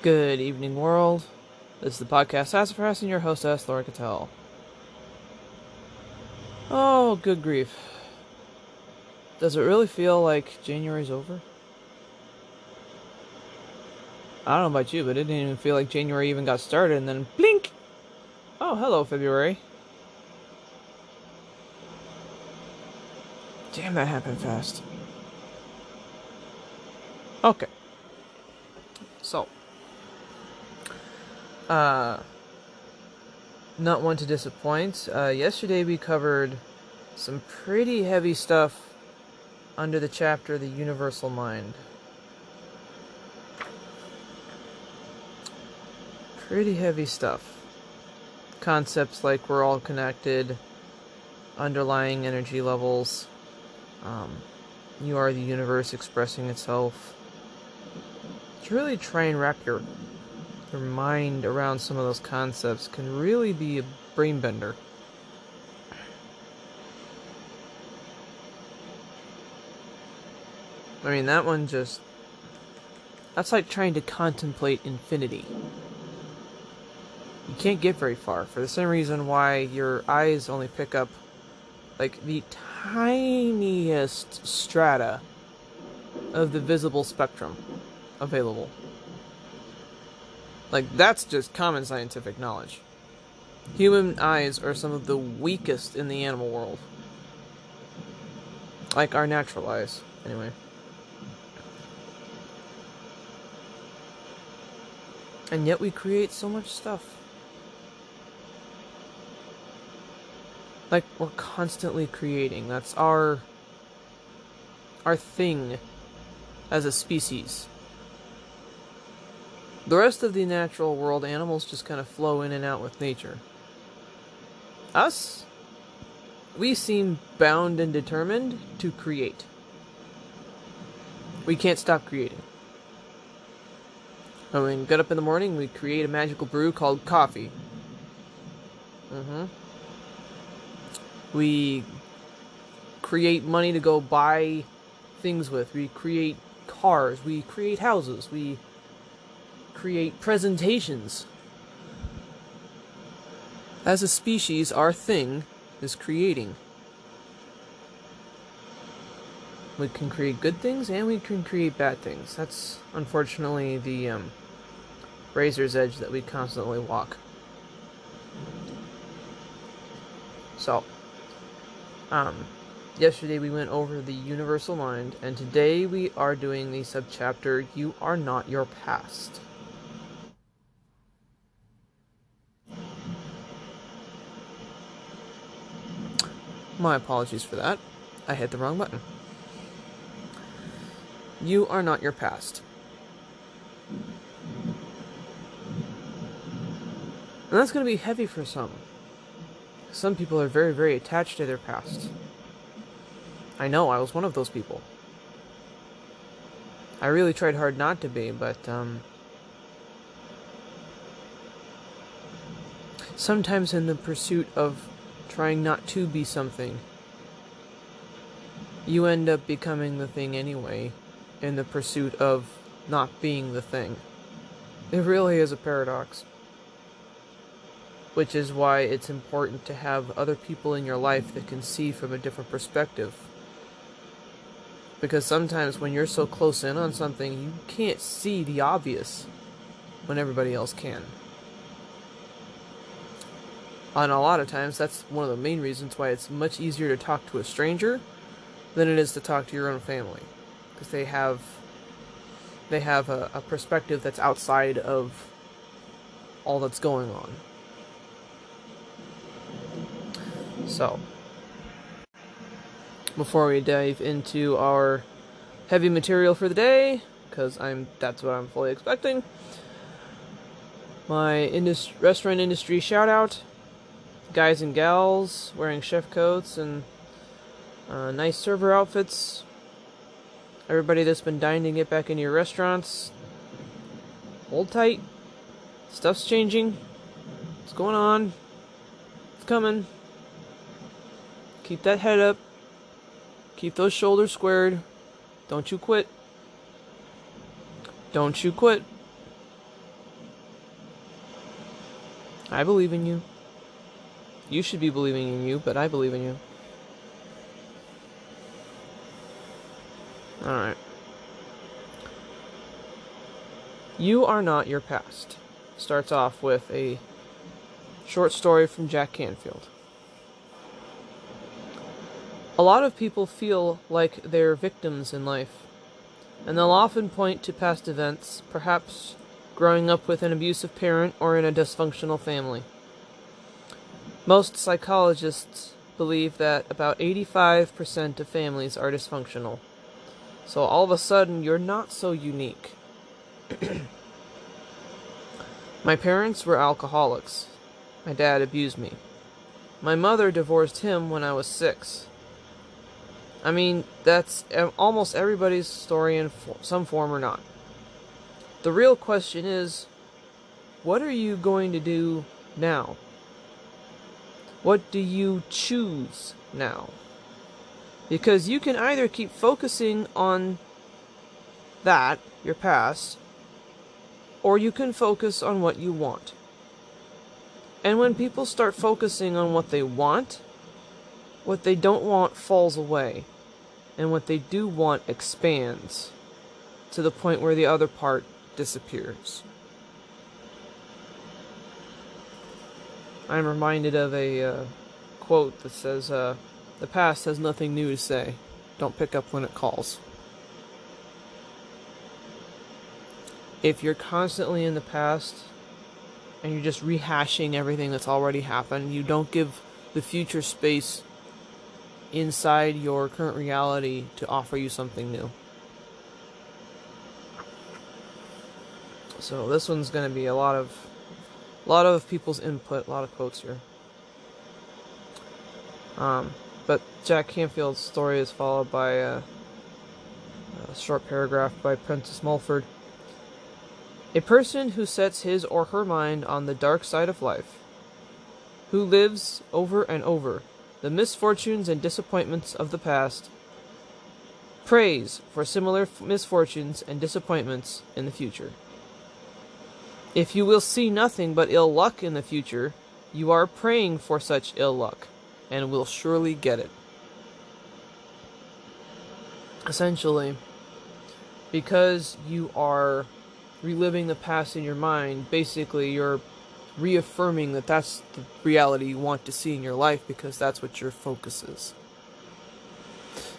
Good evening, world. This is the podcast Sassafras and your hostess, Laura Cattell. Oh, good grief. Does it really feel like January's over? I don't know about you, but it didn't even feel like January even got started, and then blink! Oh, hello, February. Damn, that happened fast. Okay. So, uh, not one to disappoint. Uh, yesterday we covered some pretty heavy stuff under the chapter The Universal Mind. Pretty heavy stuff. Concepts like we're all connected, underlying energy levels, um, you are the universe expressing itself. To really try and wrap your your mind around some of those concepts can really be a brain bender. I mean, that one just. That's like trying to contemplate infinity. You can't get very far for the same reason why your eyes only pick up like the tiniest strata of the visible spectrum available. Like, that's just common scientific knowledge. Human eyes are some of the weakest in the animal world. Like our natural eyes, anyway. And yet we create so much stuff. Like, we're constantly creating. That's our. our thing as a species. The rest of the natural world, animals just kind of flow in and out with nature. Us, we seem bound and determined to create. We can't stop creating. When we get up in the morning, we create a magical brew called coffee. Mm-hmm. We create money to go buy things with. We create cars. We create houses. We create presentations. As a species, our thing is creating. We can create good things and we can create bad things. That's unfortunately the um, razor's edge that we constantly walk. So, um, yesterday we went over the universal mind, and today we are doing the subchapter You Are Not Your Past. My apologies for that. I hit the wrong button. You are not your past. And that's going to be heavy for some. Some people are very, very attached to their past. I know, I was one of those people. I really tried hard not to be, but, um. Sometimes in the pursuit of trying not to be something. You end up becoming the thing anyway, in the pursuit of not being the thing. It really is a paradox. Which is why it's important to have other people in your life that can see from a different perspective. Because sometimes when you're so close in on something, you can't see the obvious when everybody else can. And a lot of times, that's one of the main reasons why it's much easier to talk to a stranger than it is to talk to your own family, because they have they have a, a perspective that's outside of all that's going on. So, before we dive into our heavy material for the day, because I'm that's what I'm fully expecting. My indus- restaurant industry shout out guys and gals wearing chef coats and uh, nice server outfits. Everybody that's been dying to get back into your restaurants, hold tight. Stuff's changing. What's going on? It's coming. Keep that head up. Keep those shoulders squared. Don't you quit. Don't you quit. I believe in you. You should be believing in you, but I believe in you. Alright. You are not your past. Starts off with a short story from Jack Canfield. A lot of people feel like they're victims in life, and they'll often point to past events, perhaps growing up with an abusive parent or in a dysfunctional family. Most psychologists believe that about 85% of families are dysfunctional. So all of a sudden, you're not so unique. My parents were alcoholics. My dad abused me. My mother divorced him when I was six. I mean, that's almost everybody's story in some form or not. The real question is what are you going to do now? What do you choose now? Because you can either keep focusing on that, your past, or you can focus on what you want. And when people start focusing on what they want, what they don't want falls away, and what they do want expands to the point where the other part disappears. I'm reminded of a uh, quote that says, uh, The past has nothing new to say. Don't pick up when it calls. If you're constantly in the past and you're just rehashing everything that's already happened, you don't give the future space inside your current reality to offer you something new. So this one's going to be a lot of a lot of people's input, a lot of quotes here. Um, but Jack Canfield's story is followed by a, a short paragraph by Prentice Mulford. A person who sets his or her mind on the dark side of life, who lives over and over the misfortunes and disappointments of the past, prays for similar misfortunes and disappointments in the future. If you will see nothing but ill luck in the future, you are praying for such ill luck, and will surely get it. Essentially, because you are reliving the past in your mind, basically you're reaffirming that that's the reality you want to see in your life because that's what your focus is.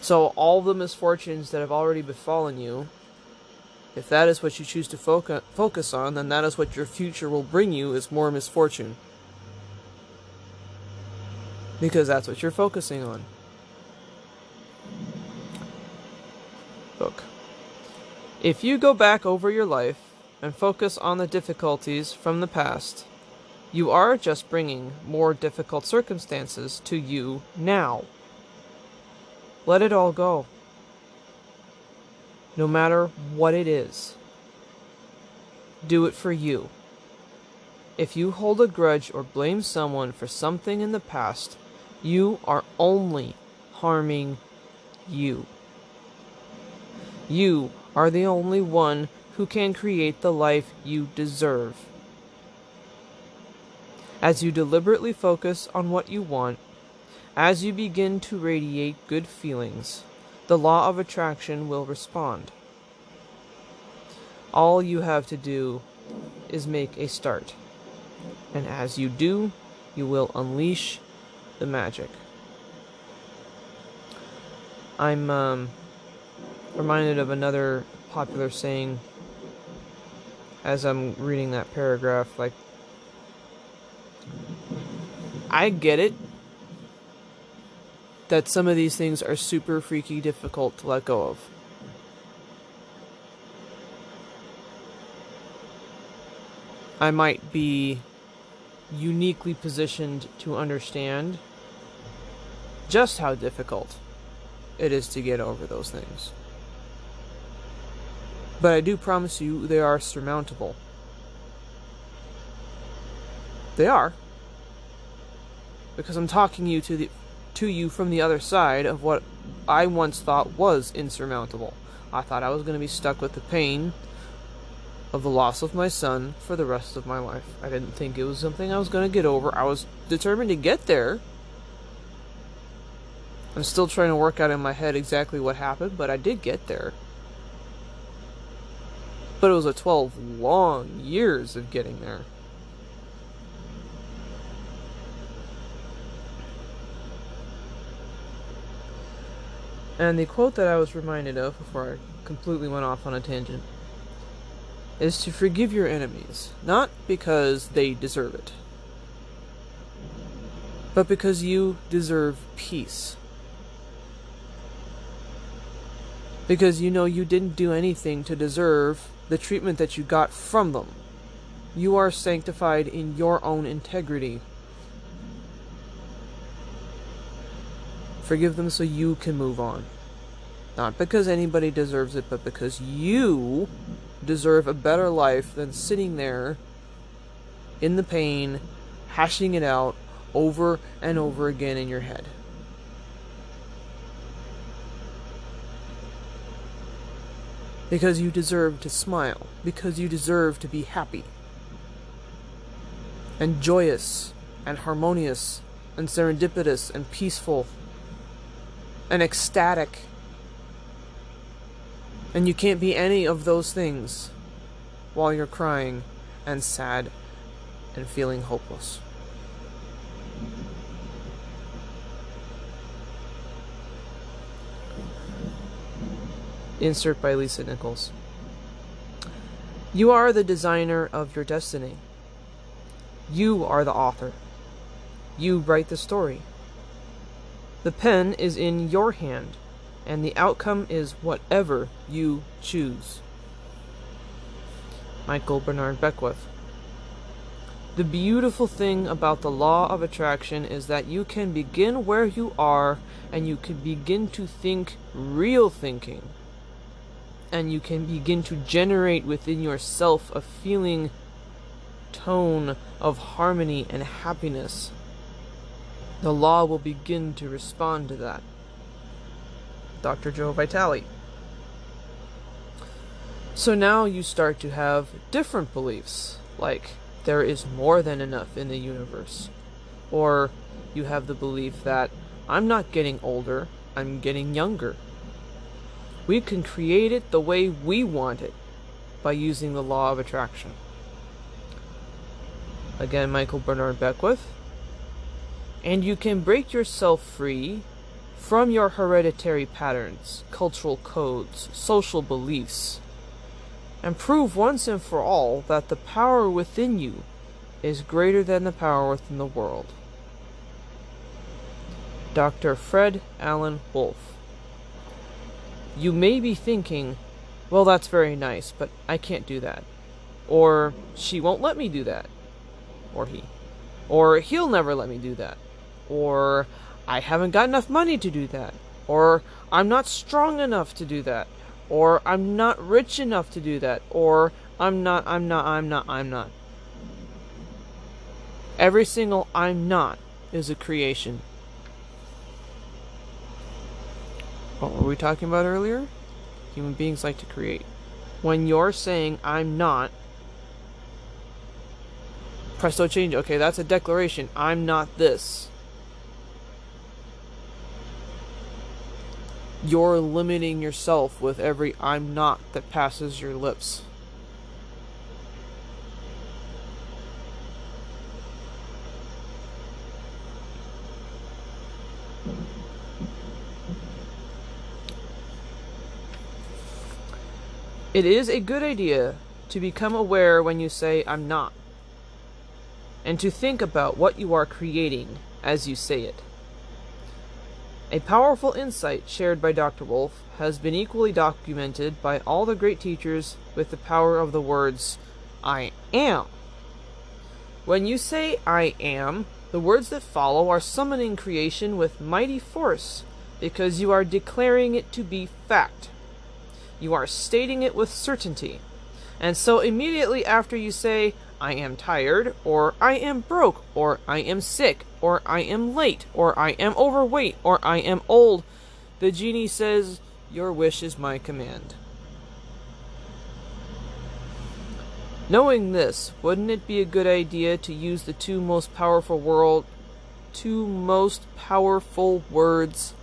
So, all the misfortunes that have already befallen you if that is what you choose to focus on, then that is what your future will bring you is more misfortune. Because that's what you're focusing on. Look. If you go back over your life and focus on the difficulties from the past, you are just bringing more difficult circumstances to you now. Let it all go no matter what it is. Do it for you. If you hold a grudge or blame someone for something in the past, you are only harming you. You are the only one who can create the life you deserve. As you deliberately focus on what you want, as you begin to radiate good feelings, the law of attraction will respond. All you have to do is make a start. And as you do, you will unleash the magic. I'm um, reminded of another popular saying as I'm reading that paragraph. Like, I get it that some of these things are super freaky difficult to let go of. I might be uniquely positioned to understand just how difficult it is to get over those things. But I do promise you they are surmountable. They are. Because I'm talking you to the to you from the other side of what I once thought was insurmountable. I thought I was going to be stuck with the pain of the loss of my son for the rest of my life. I didn't think it was something I was going to get over. I was determined to get there. I'm still trying to work out in my head exactly what happened, but I did get there. But it was a 12 long years of getting there. And the quote that I was reminded of before I completely went off on a tangent is to forgive your enemies, not because they deserve it, but because you deserve peace. Because you know you didn't do anything to deserve the treatment that you got from them. You are sanctified in your own integrity. Forgive them so you can move on. Not because anybody deserves it, but because you deserve a better life than sitting there in the pain, hashing it out over and over again in your head. Because you deserve to smile. Because you deserve to be happy. And joyous. And harmonious. And serendipitous. And peaceful and ecstatic. And you can't be any of those things while you're crying and sad and feeling hopeless. Insert by Lisa Nichols. You are the designer of your destiny. You are the author. You write the story. The pen is in your hand, and the outcome is whatever you choose. Michael Bernard Beckwith. The beautiful thing about the law of attraction is that you can begin where you are and you can begin to think real thinking. And you can begin to generate within yourself a feeling tone of harmony and happiness the law will begin to respond to that. Dr. Joe Vitale. So now you start to have different beliefs, like there is more than enough in the universe. Or you have the belief that I'm not getting older, I'm getting younger. We can create it the way we want it by using the law of attraction. Again, Michael Bernard Beckwith and you can break yourself free from your hereditary patterns, cultural codes, social beliefs, and prove once and for all that the power within you is greater than the power within the world. Dr. Fred Alan Wolf. You may be thinking, well, that's very nice, but I can't do that. Or, she won't let me do that. Or he. Or, he'll never let me do that or I haven't got enough money to do that, or I'm not strong enough to do that, or I'm not rich enough to do that, or I'm not, I'm not, I'm not, I'm not. Every single I'm not is a creation. What were we talking about earlier? Human beings like to create. When you're saying I'm not, presto change. Okay, that's a declaration. I'm not this. You're limiting yourself with every I'm not that passes your lips. It is a good idea to become aware when you say, I'm not, and to think about what you are creating as you say it. A powerful insight shared by Dr. Wolf has been equally documented by all the great teachers with the power of the words, I am. When you say I am, the words that follow are summoning creation with mighty force, because you are declaring it to be fact. You are stating it with certainty. And so immediately after you say, I am tired, or I am broke, or I am sick, or I am late, or I am overweight, or I am old, the genie says, Your wish is my command. Knowing this, wouldn't it be a good idea to use the two most powerful world two most powerful words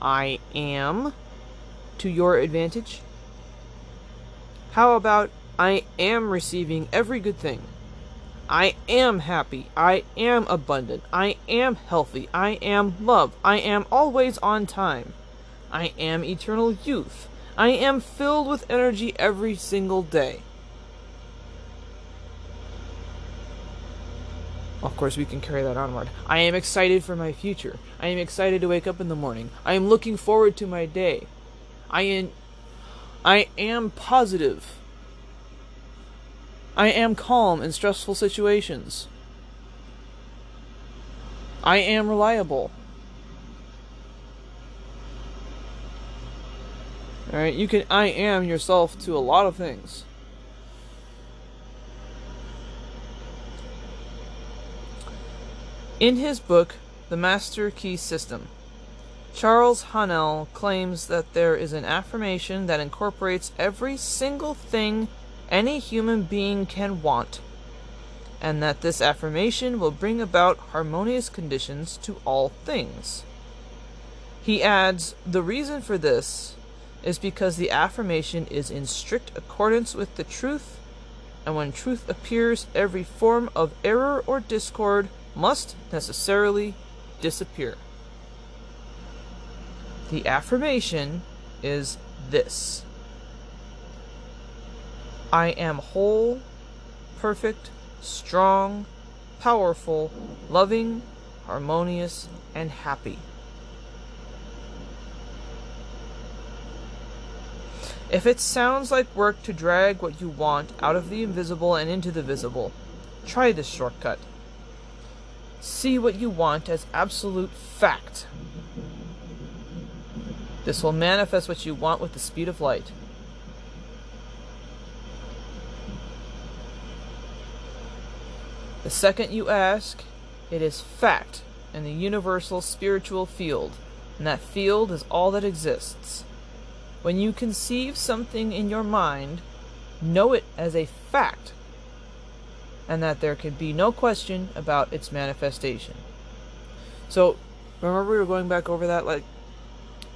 I am to your advantage? How about I am receiving every good thing? I am happy. I am abundant. I am healthy. I am love. I am always on time. I am eternal youth. I am filled with energy every single day. Of course, we can carry that onward. I am excited for my future. I am excited to wake up in the morning. I am looking forward to my day. I am, I am positive. I am calm in stressful situations. I am reliable. Alright, you can I am yourself to a lot of things. In his book, The Master Key System, Charles Haanel claims that there is an affirmation that incorporates every single thing any human being can want, and that this affirmation will bring about harmonious conditions to all things. He adds, The reason for this is because the affirmation is in strict accordance with the truth, and when truth appears, every form of error or discord must necessarily disappear. The affirmation is this I am whole, perfect, strong, powerful, loving, harmonious, and happy. If it sounds like work to drag what you want out of the invisible and into the visible, try this shortcut. See what you want as absolute fact. This will manifest what you want with the speed of light. The second you ask, it is fact in the universal spiritual field, and that field is all that exists. When you conceive something in your mind, know it as a fact and that there can be no question about its manifestation. So, remember we were going back over that? Like,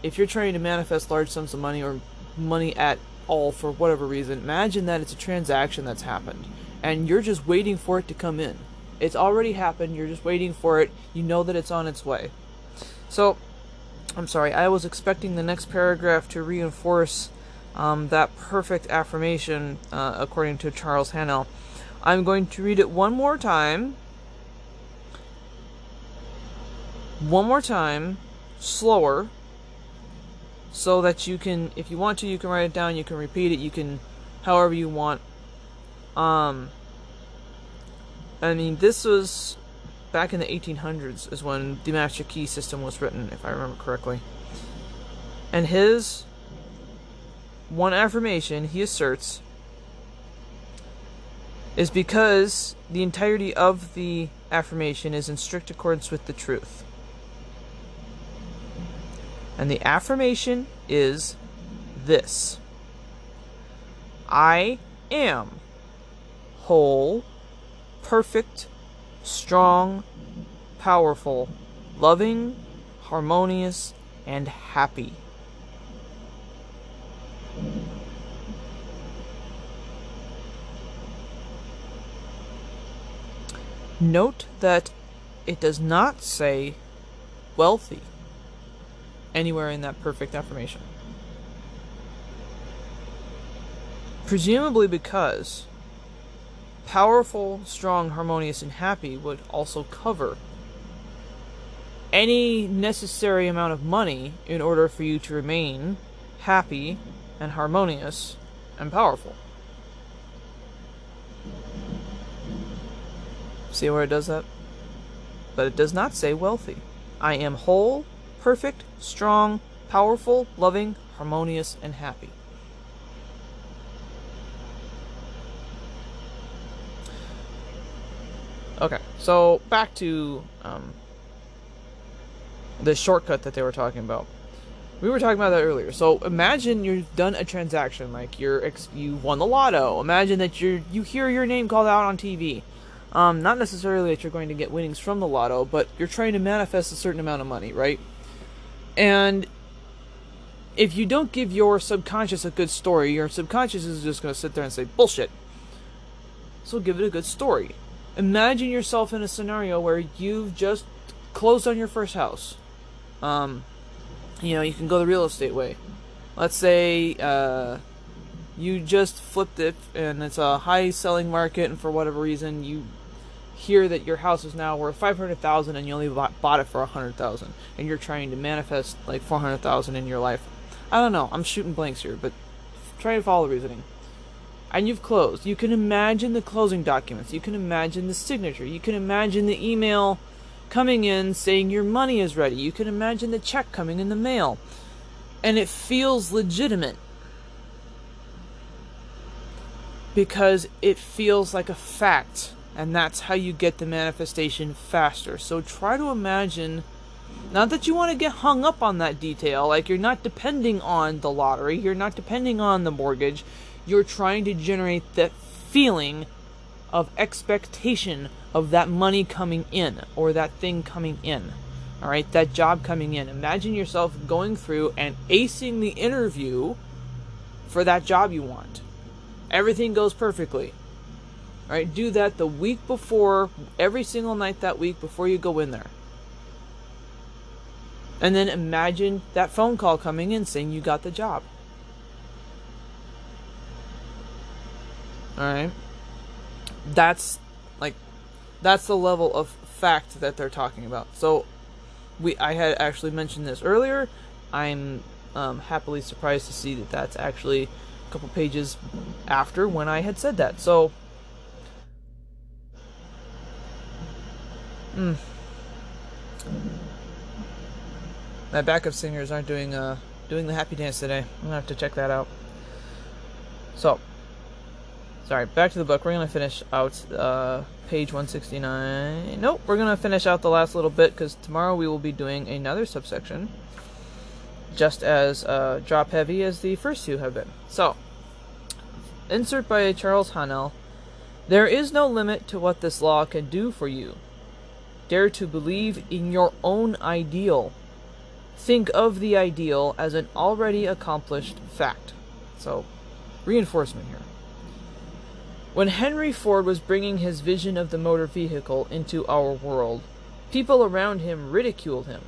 if you're trying to manifest large sums of money or money at all for whatever reason, imagine that it's a transaction that's happened and you're just waiting for it to come in. It's already happened, you're just waiting for it, you know that it's on its way. So, I'm sorry, I was expecting the next paragraph to reinforce um, that perfect affirmation, uh, according to Charles Haanel. I'm going to read it one more time. One more time, slower, so that you can, if you want to, you can write it down, you can repeat it, you can, however you want. Um, I mean, this was back in the 1800s, is when the Master Key system was written, if I remember correctly. And his one affirmation, he asserts, is because the entirety of the affirmation is in strict accordance with the truth. And the affirmation is this I am whole, perfect, strong, powerful, loving, harmonious, and happy. Note that it does not say wealthy anywhere in that perfect affirmation. Presumably because powerful, strong, harmonious, and happy would also cover any necessary amount of money in order for you to remain happy and harmonious and powerful. See where it does that? But it does not say wealthy. I am whole, perfect, strong, powerful, loving, harmonious, and happy. Okay, so back to um, the shortcut that they were talking about. we were talking about that earlier. So imagine you've done a transaction, like you're ex- you won the lotto. Imagine that you you hear your name called out on TV. Um, not necessarily that you're going to get winnings from the lotto, but you're trying to manifest a certain amount of money, right? And if you don't give your subconscious a good story, your subconscious is just going to sit there and say bullshit. So give it a good story. Imagine yourself in a scenario where you've just closed on your first house. Um, you know, you can go the real estate way. Let's say uh, you just flipped it and it's a high selling market, and for whatever reason you hear that your house is now worth 500,000 and you only bought it for 100,000 and you're trying to manifest like 400,000 in your life. I don't know, I'm shooting blanks here, but try to follow the reasoning. And you've closed. You can imagine the closing documents. You can imagine the signature. You can imagine the email coming in saying your money is ready. You can imagine the check coming in the mail. And it feels legitimate. Because it feels like a fact. And that's how you get the manifestation faster. So try to imagine. Not that you want to get hung up on that detail, like you're not depending on the lottery, you're not depending on the mortgage, you're trying to generate that feeling of expectation of that money coming in or that thing coming in. All right, that job coming in. Imagine yourself going through and acing the interview for that job you want. Everything goes perfectly. All right, do that the week before, every single night that week before you go in there. And then imagine that phone call coming in saying you got the job. All right. That's like that's the level of fact that they're talking about. So we I had actually mentioned this earlier. I'm um, happily surprised to see that that's actually a couple pages after when I had said that. So hmm. My backup singers aren't doing uh doing the happy dance today. I'm gonna have to check that out. So Sorry, back to the book. We're going to finish out uh, page 169. Nope, we're going to finish out the last little bit because tomorrow we will be doing another subsection just as uh, drop heavy as the first two have been. So, insert by Charles Haanel. There is no limit to what this law can do for you. Dare to believe in your own ideal. Think of the ideal as an already accomplished fact. So, reinforcement here. When Henry Ford was bringing his vision of the motor vehicle into our world, people around him ridiculed him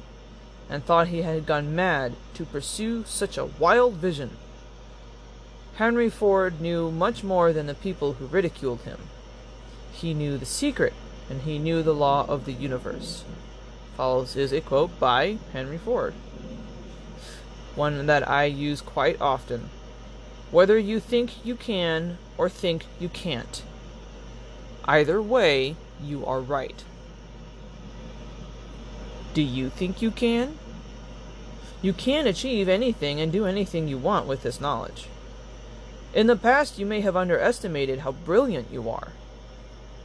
and thought he had gone mad to pursue such a wild vision. Henry Ford knew much more than the people who ridiculed him. He knew the secret, and he knew the law of the universe. Follows is a quote by Henry Ford, one that I use quite often whether you think you can or think you can't. Either way, you are right. Do you think you can? You can achieve anything and do anything you want with this knowledge. In the past, you may have underestimated how brilliant you are.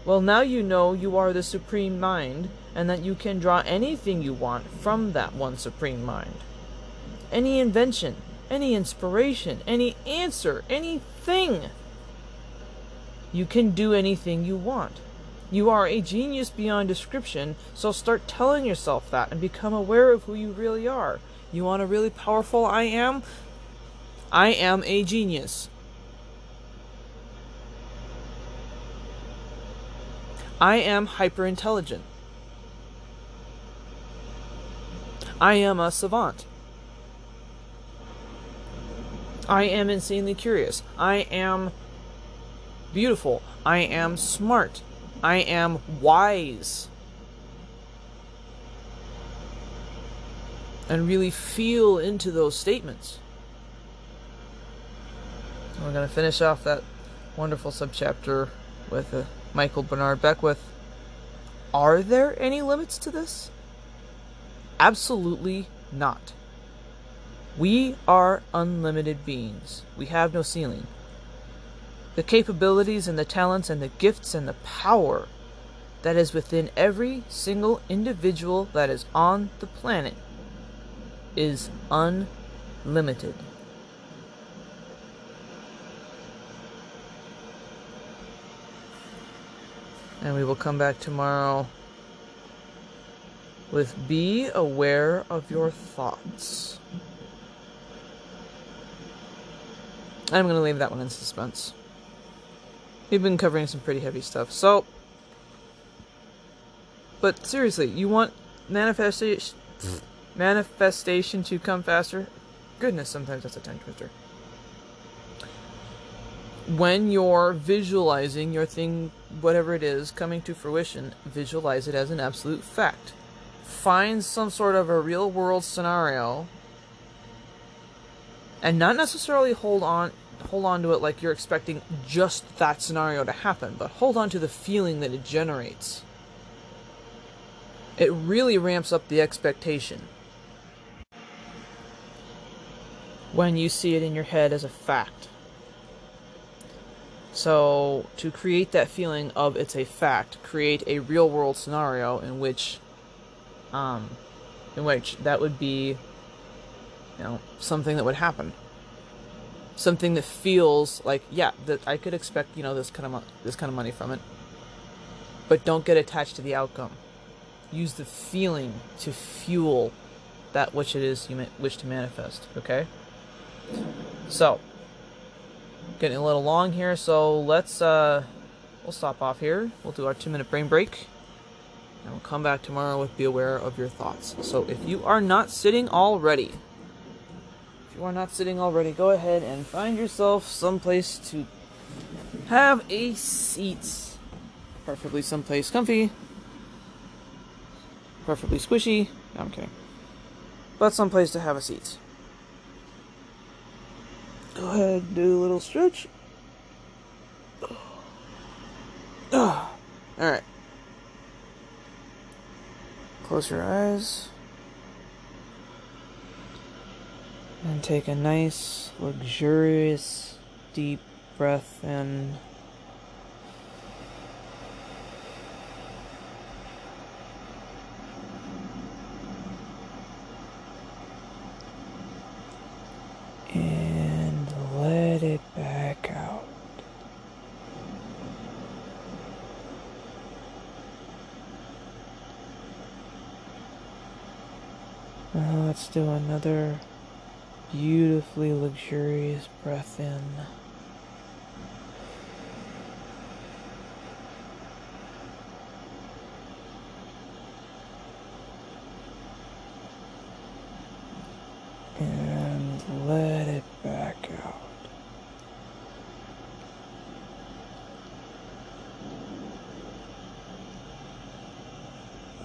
Well, now you know you are the Supreme Mind and that you can draw anything you want from that one Supreme Mind. Any invention, any inspiration, any answer, anything. You can do anything you want. You are a genius beyond description, so start telling yourself that and become aware of who you really are. You want a really powerful I am? I am a genius. I am hyper intelligent. I am a savant. I am insanely curious. I am beautiful. I am smart. I am wise. And really feel into those statements. We're going to finish off that wonderful subchapter with uh, Michael Bernard Beckwith. Are there any limits to this? Absolutely not. We are unlimited beings. We have no ceiling. The capabilities and the talents and the gifts and the power that is within every single individual that is on the planet is unlimited. And we will come back tomorrow with Be Aware of Your Thoughts. I'm going to leave that one in suspense. We've been covering some pretty heavy stuff. So, but seriously, you want manifestation manifestation to come faster? Goodness, sometimes that's a tongue twister. When you're visualizing your thing, whatever it is, coming to fruition, visualize it as an absolute fact. Find some sort of a real world scenario and not necessarily hold on hold on to it like you're expecting just that scenario to happen, but hold on to the feeling that it generates. It really ramps up the expectation when you see it in your head as a fact. So, to create that feeling of it's a fact, create a real world scenario in which um in which that would be you know something that would happen something that feels like yeah that I could expect you know this kind of mo- this kind of money from it. But don't get attached to the outcome. Use the feeling to fuel that which it is you wish to manifest okay? So getting a little long here so let's uh we'll stop off here. We'll do our two minute brain break. And we'll come back tomorrow with be aware of your thoughts. So if you are not sitting already you are not sitting already, go ahead and find yourself someplace to have a seat. Preferably someplace comfy. Preferably squishy. No, I'm kidding. But someplace to have a seat. Go ahead and do a little stretch. Alright. Close your eyes. And take a nice, luxurious, deep breath in. And let it back out. Now let's do another beautifully luxurious breath in. And let it back out.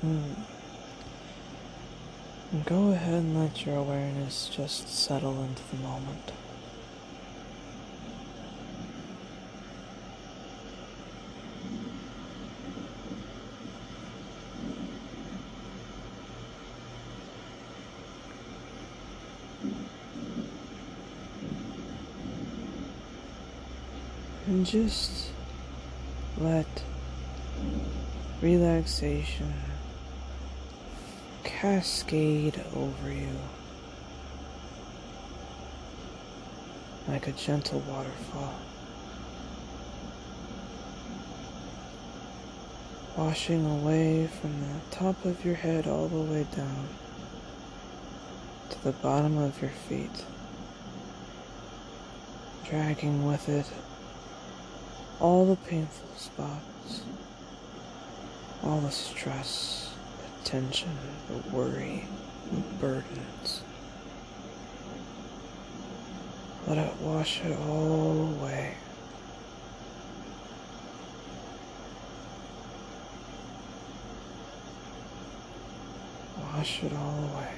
Hmm. Go ahead and let your awareness just settle into the moment. And just let relaxation cascade over you. Like a gentle waterfall, washing away from the top of your head all the way down to the bottom of your feet, dragging with it all the painful spots, all the stress, tension, the worry, the burdens. Let it wash it all away. Wash it all away.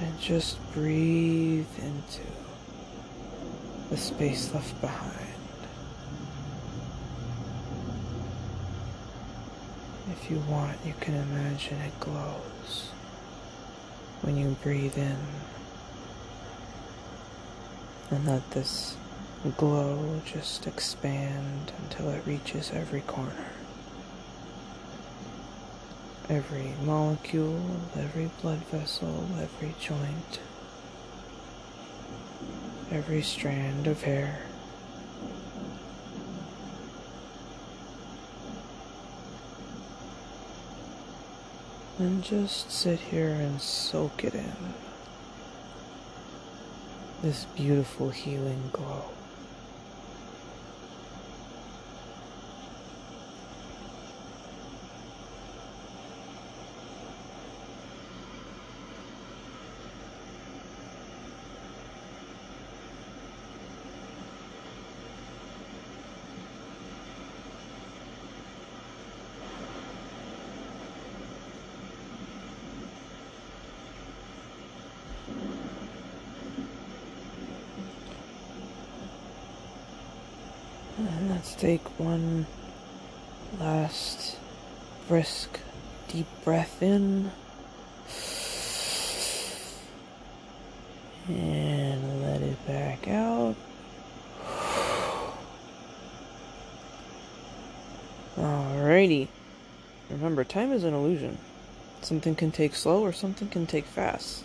And just breathe into the space left behind. You want, you can imagine it glows when you breathe in. And let this glow just expand until it reaches every corner, every molecule, every blood vessel, every joint, every strand of hair. And just sit here and soak it in. This beautiful healing glow. And let's take one last brisk, deep breath in. And let it back out. Alrighty. Remember, time is an illusion. Something can take slow or something can take fast.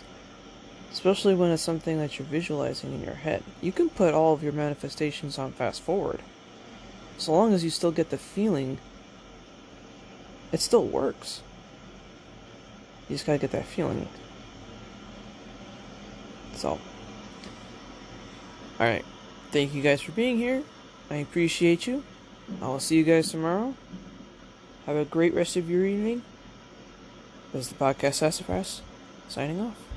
Especially when it's something that you're visualizing in your head. You can put all of your manifestations on fast forward so long as you still get the feeling, it still works. You just gotta get that feeling. So, alright. Thank you guys for being here. I appreciate you. I will see you guys tomorrow. Have a great rest of your evening. This is the podcast Sassafras, signing off.